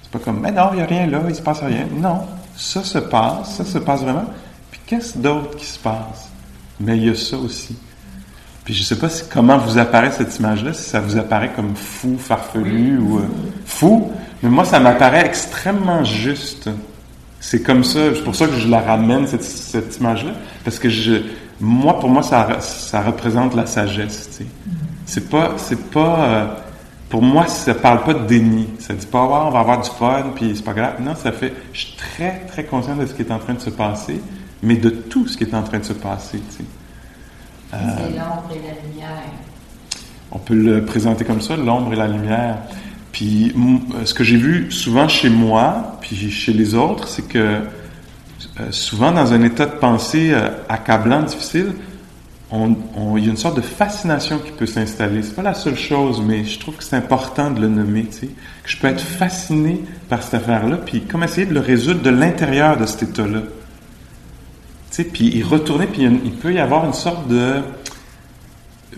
A: C'est pas comme, mais non, il n'y a rien là, il se passe rien. Non, ça se passe, ça se passe vraiment. Puis qu'est-ce d'autre qui se passe? Mais il y a ça aussi. Puis je sais pas si, comment vous apparaît cette image-là, si ça vous apparaît comme fou, farfelu ou euh, fou, mais moi ça m'apparaît extrêmement juste. C'est comme ça, c'est pour ça que je la ramène cette, cette image-là, parce que je, moi pour moi ça, ça représente la sagesse. Tu sais. C'est pas, c'est pas, euh, pour moi ça parle pas de déni. Ça dit pas on va avoir du fun puis c'est pas grave. Non, ça fait, je suis très très conscient de ce qui est en train de se passer, mais de tout ce qui est en train de se passer. Tu sais.
D: C'est l'ombre et la lumière.
A: On peut le présenter comme ça, l'ombre et la lumière. Puis euh, ce que j'ai vu souvent chez moi, puis chez les autres, c'est que euh, souvent dans un état de pensée euh, accablant, difficile, il y a une sorte de fascination qui peut s'installer. C'est pas la seule chose, mais je trouve que c'est important de le nommer. Tu sais, que je peux être fasciné par cette affaire-là, puis comme essayer de le résoudre de l'intérieur de cet état-là. Tu sais, puis y retourner, puis il peut y avoir une sorte de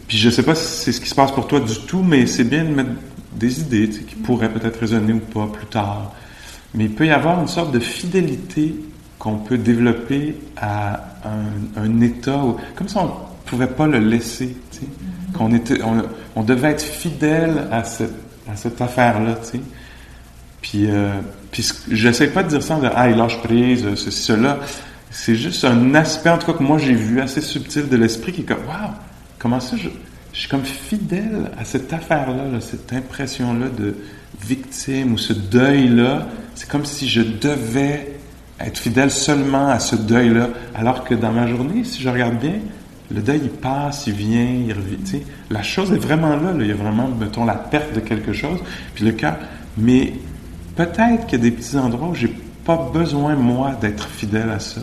A: puis je sais pas si c'est ce qui se passe pour toi du tout, mais c'est bien de mettre des idées qui pourraient peut-être résonner ou pas plus tard. Mais il peut y avoir une sorte de fidélité qu'on peut développer à un, état, comme si on pouvait pas le laisser, tu sais. qu'on était, on, devait être fidèle à cette, à cette affaire-là, tu sais. Puis, euh, puis j'essaie pas de dire ça en disant, ah, il lâche prise, ceci, cela. C'est juste un aspect, en tout cas, que moi j'ai vu assez subtil de l'esprit qui est comme, waouh, comment ça, je, je suis comme fidèle à cette affaire-là, là, cette impression-là de victime ou ce deuil-là. C'est comme si je devais être fidèle seulement à ce deuil-là, alors que dans ma journée, si je regarde bien, le deuil, il passe, il vient, il revient. La chose est vraiment là. Il y a vraiment, mettons, la perte de quelque chose, puis le cœur. Mais peut-être qu'il y a des petits endroits où j'ai pas besoin, moi, d'être fidèle à ça.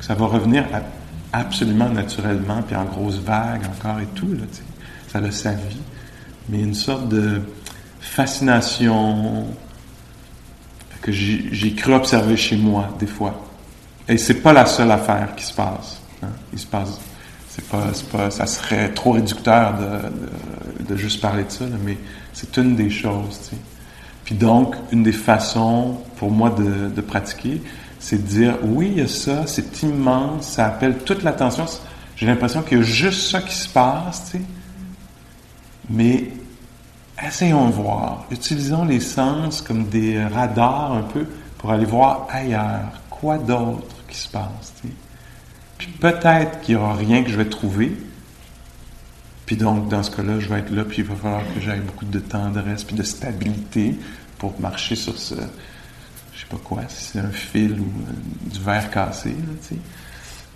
A: ça va revenir absolument naturellement, puis en grosse vague encore et tout. Là, ça a sa. Mais une sorte de fascination que j'ai j'ai cru observer chez moi, des fois. Et c'est pas la seule affaire qui se passe. hein. Il se passe. C'est pas, pas, ça serait trop réducteur de, de, juste parler de ça, mais c'est une des choses. Puis donc, une des façons pour moi de, de pratiquer, c'est de dire oui, il y a ça, c'est immense, ça appelle toute l'attention. J'ai l'impression qu'il y a juste ça qui se passe. Mais essayons de voir. Utilisons les sens comme des radars un peu pour aller voir ailleurs. Quoi d'autre qui se passe. Puis peut-être qu'il n'y aura rien que je vais trouver. Puis donc, dans ce cas-là, je vais être là, puis il va falloir que j'aille beaucoup de tendresse, puis de stabilité pour marcher sur ce, je sais pas quoi, si c'est un fil ou euh, du verre cassé, là, tu sais.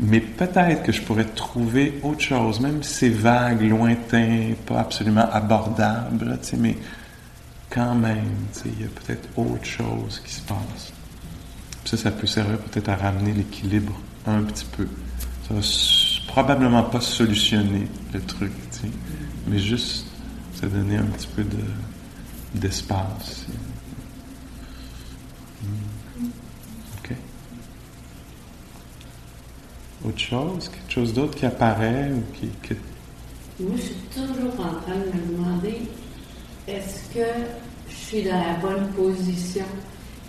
A: Mais peut-être que je pourrais trouver autre chose, même si c'est vague, lointain, pas absolument abordable, mais quand même, il y a peut-être autre chose qui se passe. Puis ça, ça peut servir peut-être à ramener l'équilibre un petit peu Ça va probablement pas solutionner le truc, tu sais, mais juste ça donner un petit peu de, d'espace. Hmm. OK. Autre chose? Quelque chose d'autre qui apparaît ou qui... qui-
E: Moi, je suis toujours en train de me demander est-ce que je suis dans la bonne position?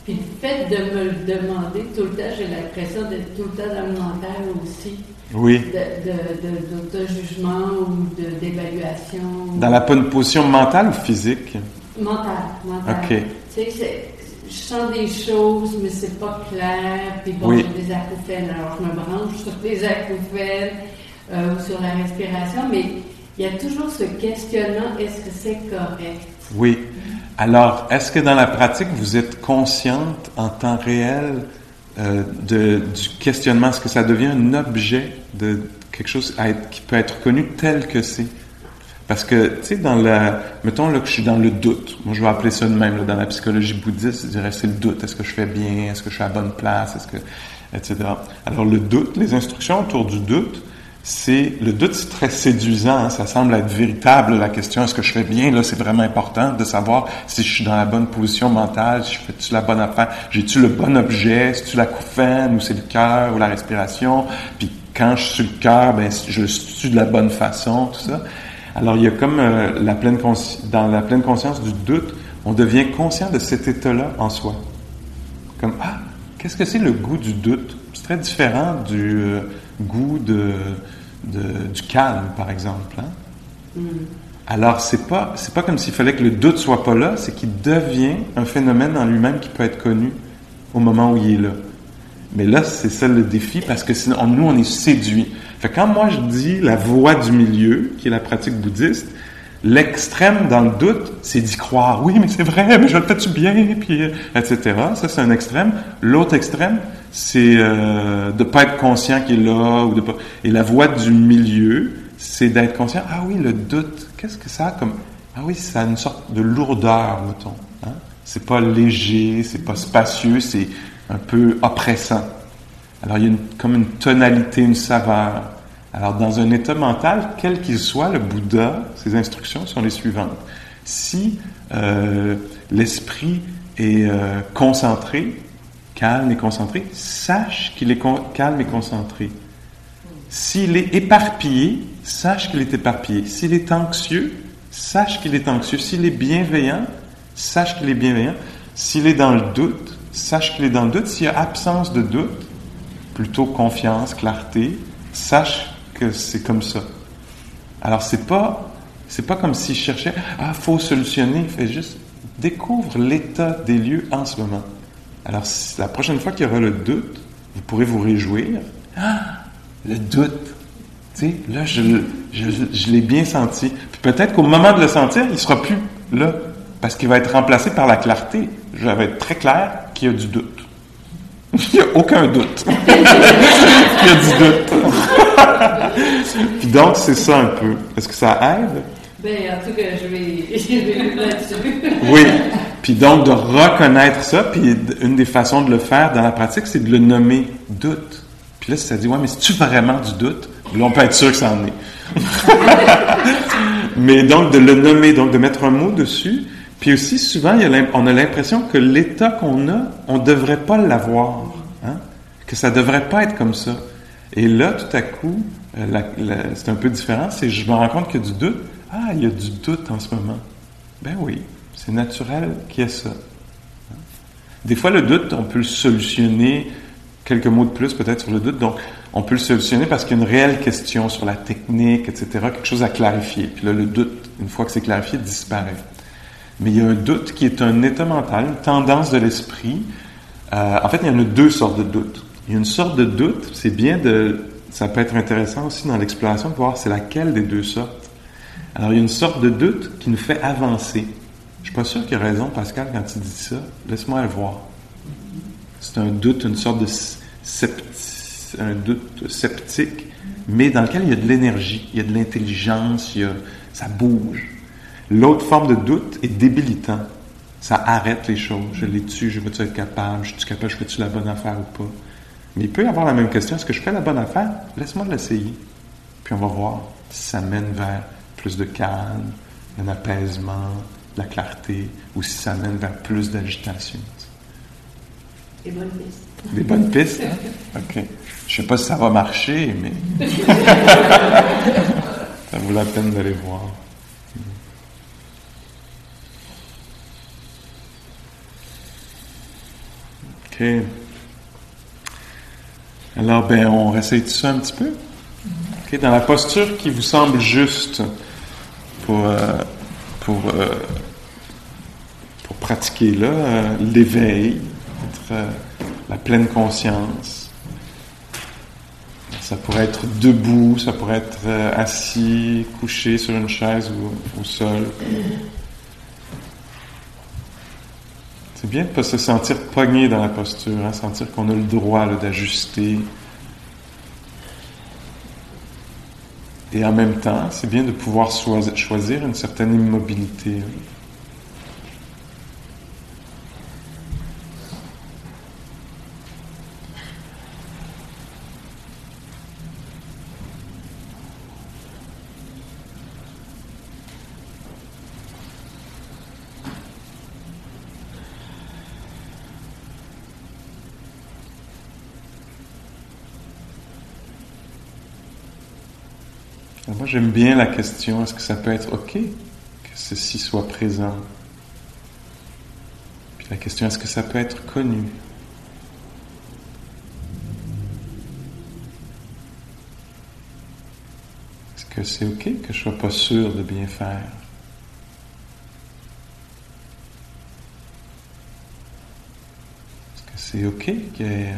E: Puis le fait de me le demander tout le temps, j'ai l'impression d'être tout le temps dans le mental aussi,
A: Oui.
E: de, de, de- d'auto-jugement ou d'évaluation.
A: Dans la bonne position mentale ou physique?
E: Mentale, mentale.
A: OK.
E: Tu sais, je sens des choses, mais c'est pas clair. Puis bon,
A: Oui.
E: j'ai des acouphènes. Alors, je me branche sur les acouphènes euh, ou sur la respiration, mais il y a toujours ce questionnement est-ce que c'est correct?
A: Oui. Alors, est-ce que dans la pratique, vous êtes consciente en temps réel euh, du questionnement? Est-ce que ça devient un objet de quelque chose qui peut être connu tel que c'est? Parce que, tu sais, dans la... Mettons là que je suis dans le doute. Moi, je vais appeler ça de même. dans la psychologie bouddhiste, je dirais c'est le doute. Est-ce que je fais bien? Est-ce que je suis à la bonne place? Est-ce que... Etc. Alors, le doute, les instructions autour du doute, c'est... Le doute, c'est très séduisant. hein, Ça semble être véritable, la question est-ce que je fais bien? Là, c'est vraiment important de savoir si je suis dans la bonne position mentale, si je fais-tu la bonne affaire, j'ai-tu le bon objet, si tu la coufaine, ou c'est le cœur, ou la respiration? Puis quand je suis le cœur, ben, je suis de la bonne façon, tout ça. Alors, il y a comme euh, la pleine dans la pleine conscience du doute, on devient conscient de cet état-là en soi. Comme, ah, qu'est-ce que c'est le goût du doute? C'est très différent du euh, goût de, de- du calme, par exemple. hein.
E: Hmm.
A: Alors, c'est pas, c'est pas comme s'il fallait que le doute soit pas là, c'est qu'il devient un phénomène en lui-même qui peut être connu au moment où il est là. Mais là, c'est ça le défi parce que sinon, nous, on est séduit. Fait quand moi je dis la voie du milieu, qui est la pratique bouddhiste, l'extrême dans le doute, c'est d'y croire. Oui, mais c'est vrai, mais je le fais-tu bien, puis etc. Ça, c'est un extrême. L'autre extrême, c'est euh, de pas être conscient qu'il est là ou de pas. Et la voie du milieu, c'est d'être conscient. Ah oui, le doute. Qu'est-ce que ça a comme Ah oui, ça a une sorte de lourdeur, mettons. Hein? C'est pas léger, c'est pas spacieux, c'est un peu oppressant. Alors il y a une, comme une tonalité, une saveur. Alors dans un état mental, quel qu'il soit, le Bouddha, ses instructions sont les suivantes. Si euh, l'esprit est euh, concentré, calme et concentré, sache qu'il est calme et concentré. S'il est éparpillé, sache qu'il est éparpillé. S'il est anxieux, sache qu'il est anxieux. S'il est bienveillant, sache qu'il est bienveillant. S'il est dans le doute, sache qu'il est dans le doute. S'il y a absence de doute, plutôt confiance, clarté, sache c'est comme ça. Alors c'est pas c'est pas comme s'il cherchait ah faut solutionner, fait juste découvre l'état des lieux en ce moment. Alors si- la prochaine fois qu'il y aura le doute, vous pourrez vous réjouir. Ah le doute. Tu sais, là je, je, je l'ai bien senti. Puis peut-être qu'au moment de le sentir, il sera plus là parce qu'il va être remplacé par la clarté. Je vais être très clair qu'il y a du doute. Il n'y a aucun doute. Il y a du doute. Puis donc, c'est ça un peu. Est-ce que ça aide?
E: Ben, en tout cas, je vais, je vais là-dessus.
A: Oui. Puis donc, de reconnaître ça, puis une des façons de le faire dans la pratique, c'est de le nommer doute. Puis là, si ça dit, ouais, mais c'est-tu vraiment du doute? Là, on peut être sûr que ça en est. mais donc, de le nommer, donc de mettre un mot dessus. Puis aussi, souvent, il y a on a l'impression que l'état qu'on a, on ne devrait pas l'avoir. Hein? Que ça ne devrait pas être comme ça. Et là, tout à coup, euh, c'est un peu différent. C'est je me rends compte qu'il y a du doute. Ah, il y a du doute en ce moment. Ben oui, c'est naturel qu'il y ait ça. Des fois, le doute, on peut le solutionner. Quelques mots de plus peut-être sur le doute. Donc, on peut le solutionner parce qu'il y a une réelle question sur la technique, etc., quelque chose à clarifier. Puis là, le doute, une fois que c'est clarifié, disparaît. Mais il y a un doute qui est un état mental, une tendance de l'esprit. Euh, en fait, il y en a deux sortes de doutes. Il y a une sorte de doute, c'est bien de... Ça peut être intéressant aussi dans l'exploration de voir c'est laquelle des deux sortes. Alors, il y a une sorte de doute qui nous fait avancer. Je suis pas sûr qu'il a raison, Pascal, quand il dit ça. Laisse-moi le voir. C'est un doute, une sorte de un doute sceptique, mais dans lequel il y a de l'énergie, il y a de l'intelligence, a, ça bouge. L'autre forme de doute est débilitant. Ça arrête les choses. Je l'ai-tu, je vais-tu être capable, je suis capable, je fais-tu la bonne affaire ou pas? Mais il peut y avoir la même question. Est-ce que je fais la bonne affaire? Laisse-moi l'essayer. Puis on va voir si ça mène vers plus de calme, un apaisement, de la clarté, ou si ça mène vers plus d'agitation.
E: Des bonnes pistes.
A: Des bonnes pistes? hein? OK. Je sais pas si ça va marcher, mais ça vaut la peine d'aller voir. OK. Alors, ben, on réessaye tout ça un petit peu. Dans la posture qui vous semble juste pour, euh, pour, euh, pour pratiquer là, euh, l'éveil, la pleine conscience. Ça pourrait être debout, ça pourrait être assis, couché sur une chaise ou au sol. C'est bien de se sentir pogné dans la posture, hein, sentir qu'on a le droit d'ajuster. Et en même temps, c'est bien de pouvoir choisi- choisir une certaine immobilité. hein. J'aime bien la question est-ce que ça peut être OK que ceci soit présent Puis la question est-ce que ça peut être connu? Est-ce que c'est OK que je sois pas sûr de bien faire? Est-ce que c'est OK qu'il y ait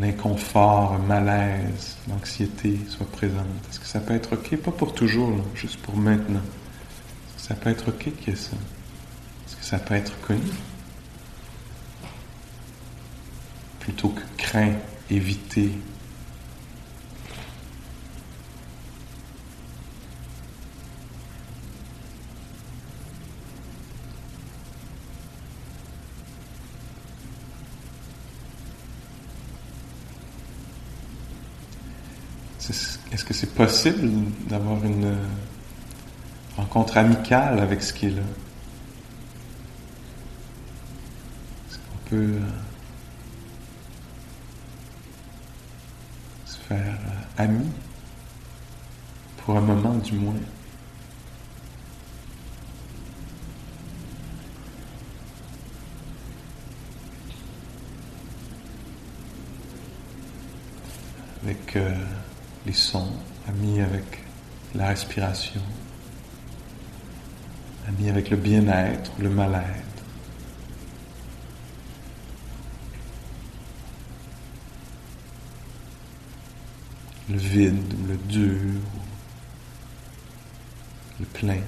A: euh, un malaise, l'anxiété soit présente. Est-ce que ça peut être OK? Pas pour toujours, juste pour maintenant. Est-ce que ça peut être OK qu'il y ait ça? Est-ce que ça peut être connu? Plutôt que craint, éviter. Est-ce que c'est possible d'avoir une euh, rencontre amicale avec ce qui est là? Est-ce qu'on peut euh, se faire euh, amis? Pour un moment du moins? Avec euh, les sons, amis avec la respiration, amis avec le bien-être, le mal-être. Le vide, ou le dur, ou le plein.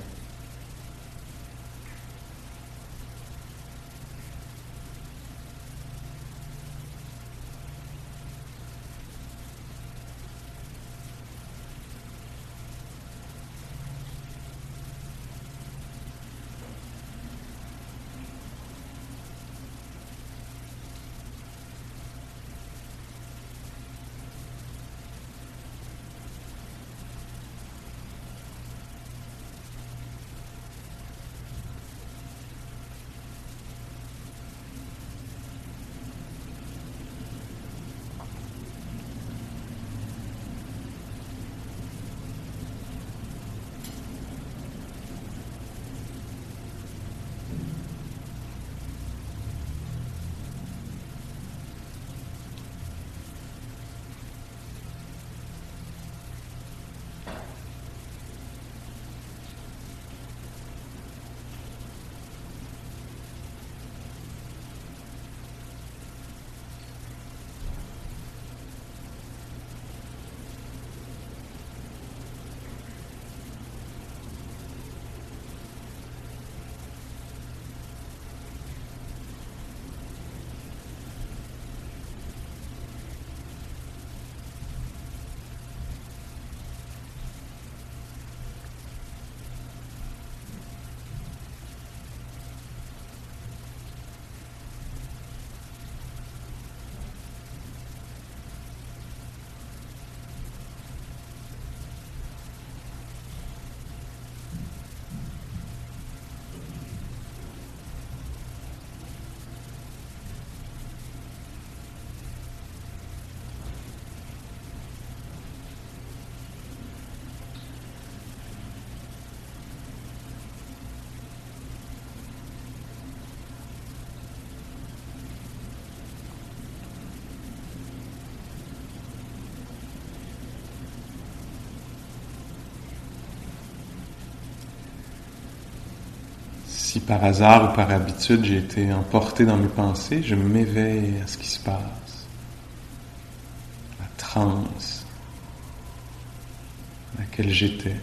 A: Si par hasard ou par habitude j'ai été emporté dans mes pensées, je m'éveille à ce qui se passe. La transe à laquelle j'étais.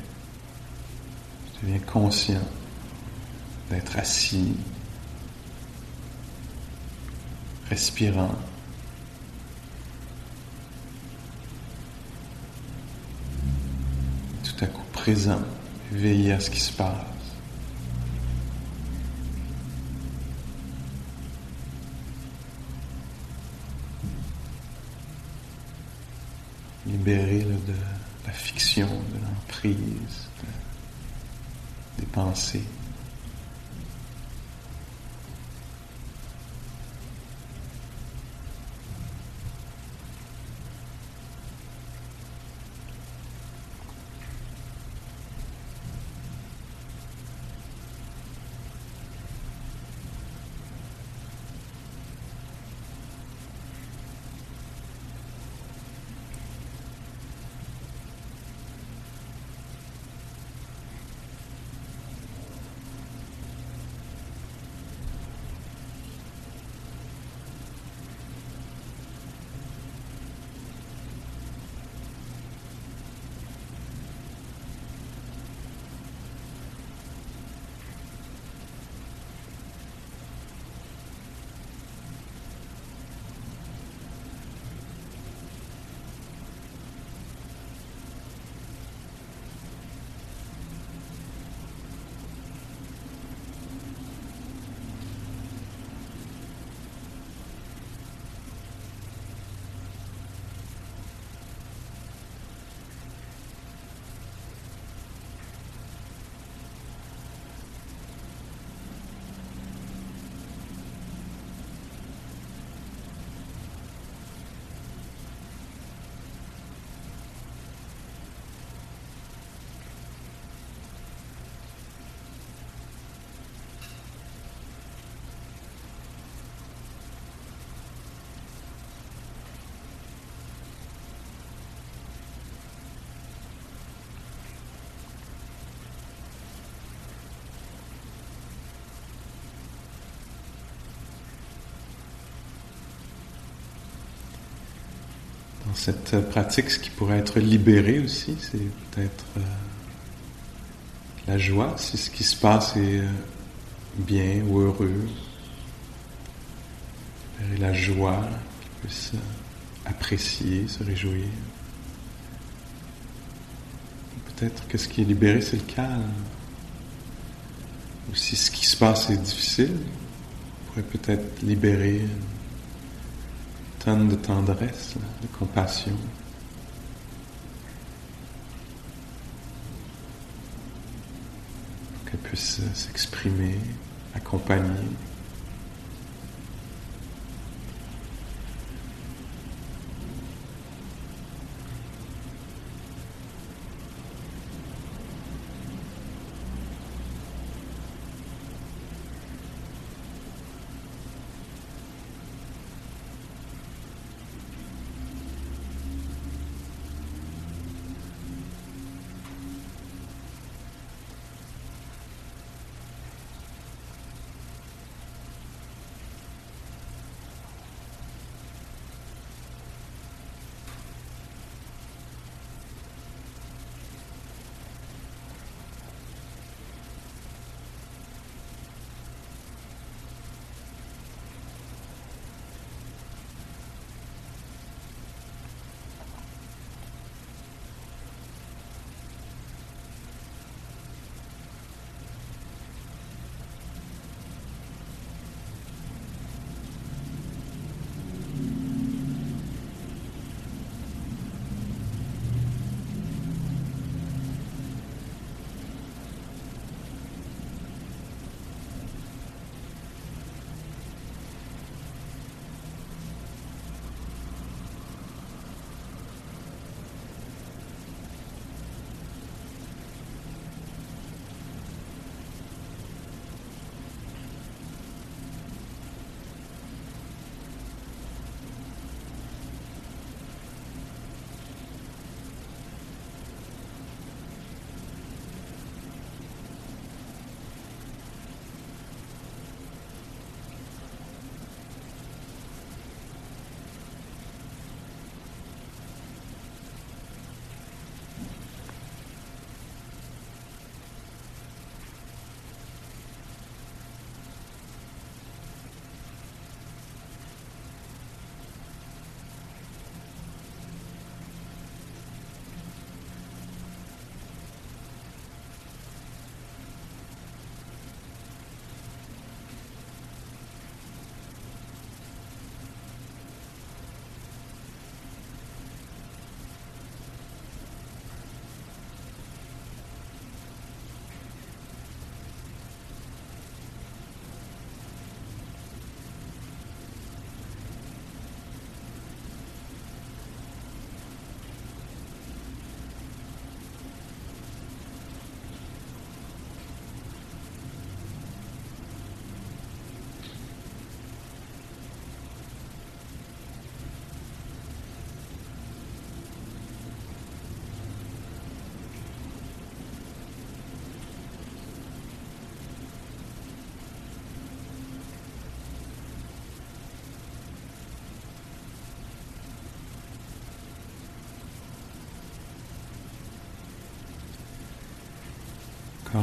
A: Je deviens conscient d'être assis, respirant. Tout à coup présent, éveillé à ce qui se passe. Libéré de la fiction, de l'emprise, des pensées. Cette pratique, ce qui pourrait être libéré aussi, c'est peut-être euh, la joie, si ce qui se passe est euh, bien ou heureux. La joie, qui puisse apprécier, se réjouir. Peut-être que ce qui est libéré, c'est le calme. Ou si ce qui se passe est difficile, on pourrait peut-être libérer de tendresse, de compassion. Qu'elle puisse s'exprimer, accompagner.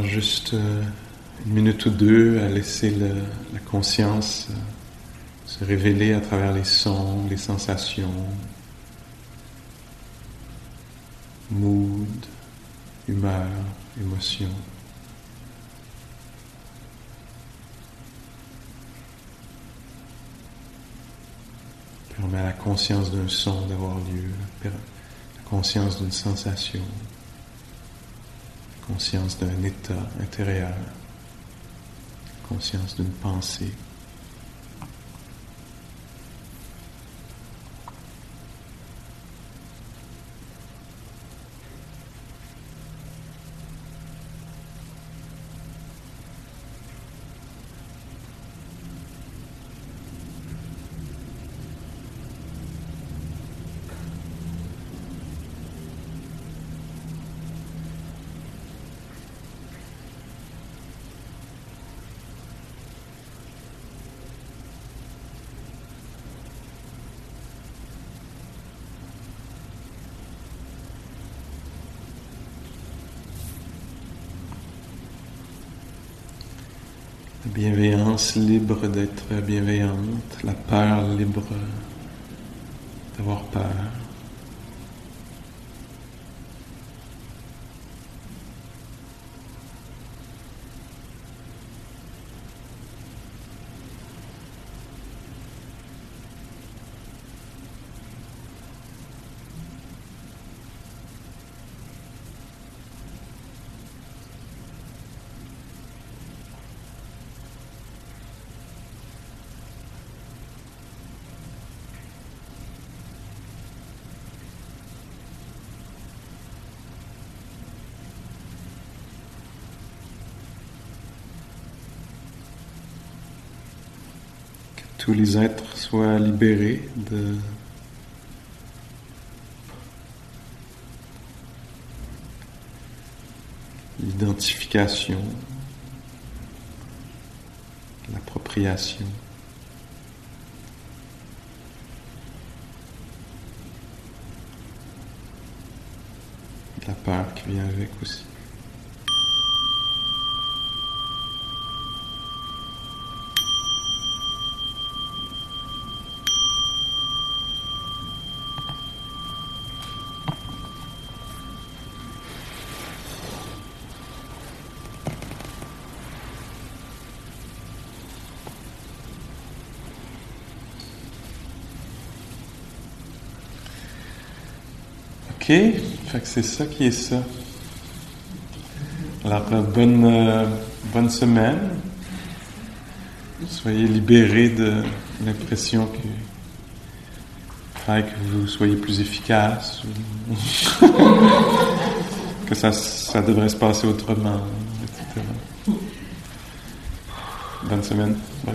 A: Juste euh, une minute ou deux à laisser la conscience euh, se révéler à travers les sons, les sensations, mood, humeur, émotion. Permet à la conscience d'un son d'avoir lieu, la conscience d'une sensation, conscience d'un état intérieur, conscience d'une pensée. La libre d'être bienveillante, la peur libre d'avoir peur. Que tous les êtres soient libérés de l'identification, l'appropriation. La peur qui vient avec aussi. Ok, fait c'est ça qui est ça. Alors, euh, bonne, euh, bonne semaine. Soyez libérés de l'impression que que vous soyez plus efficace ou que ça, ça devrait se passer autrement, etc. Bonne semaine. Bye.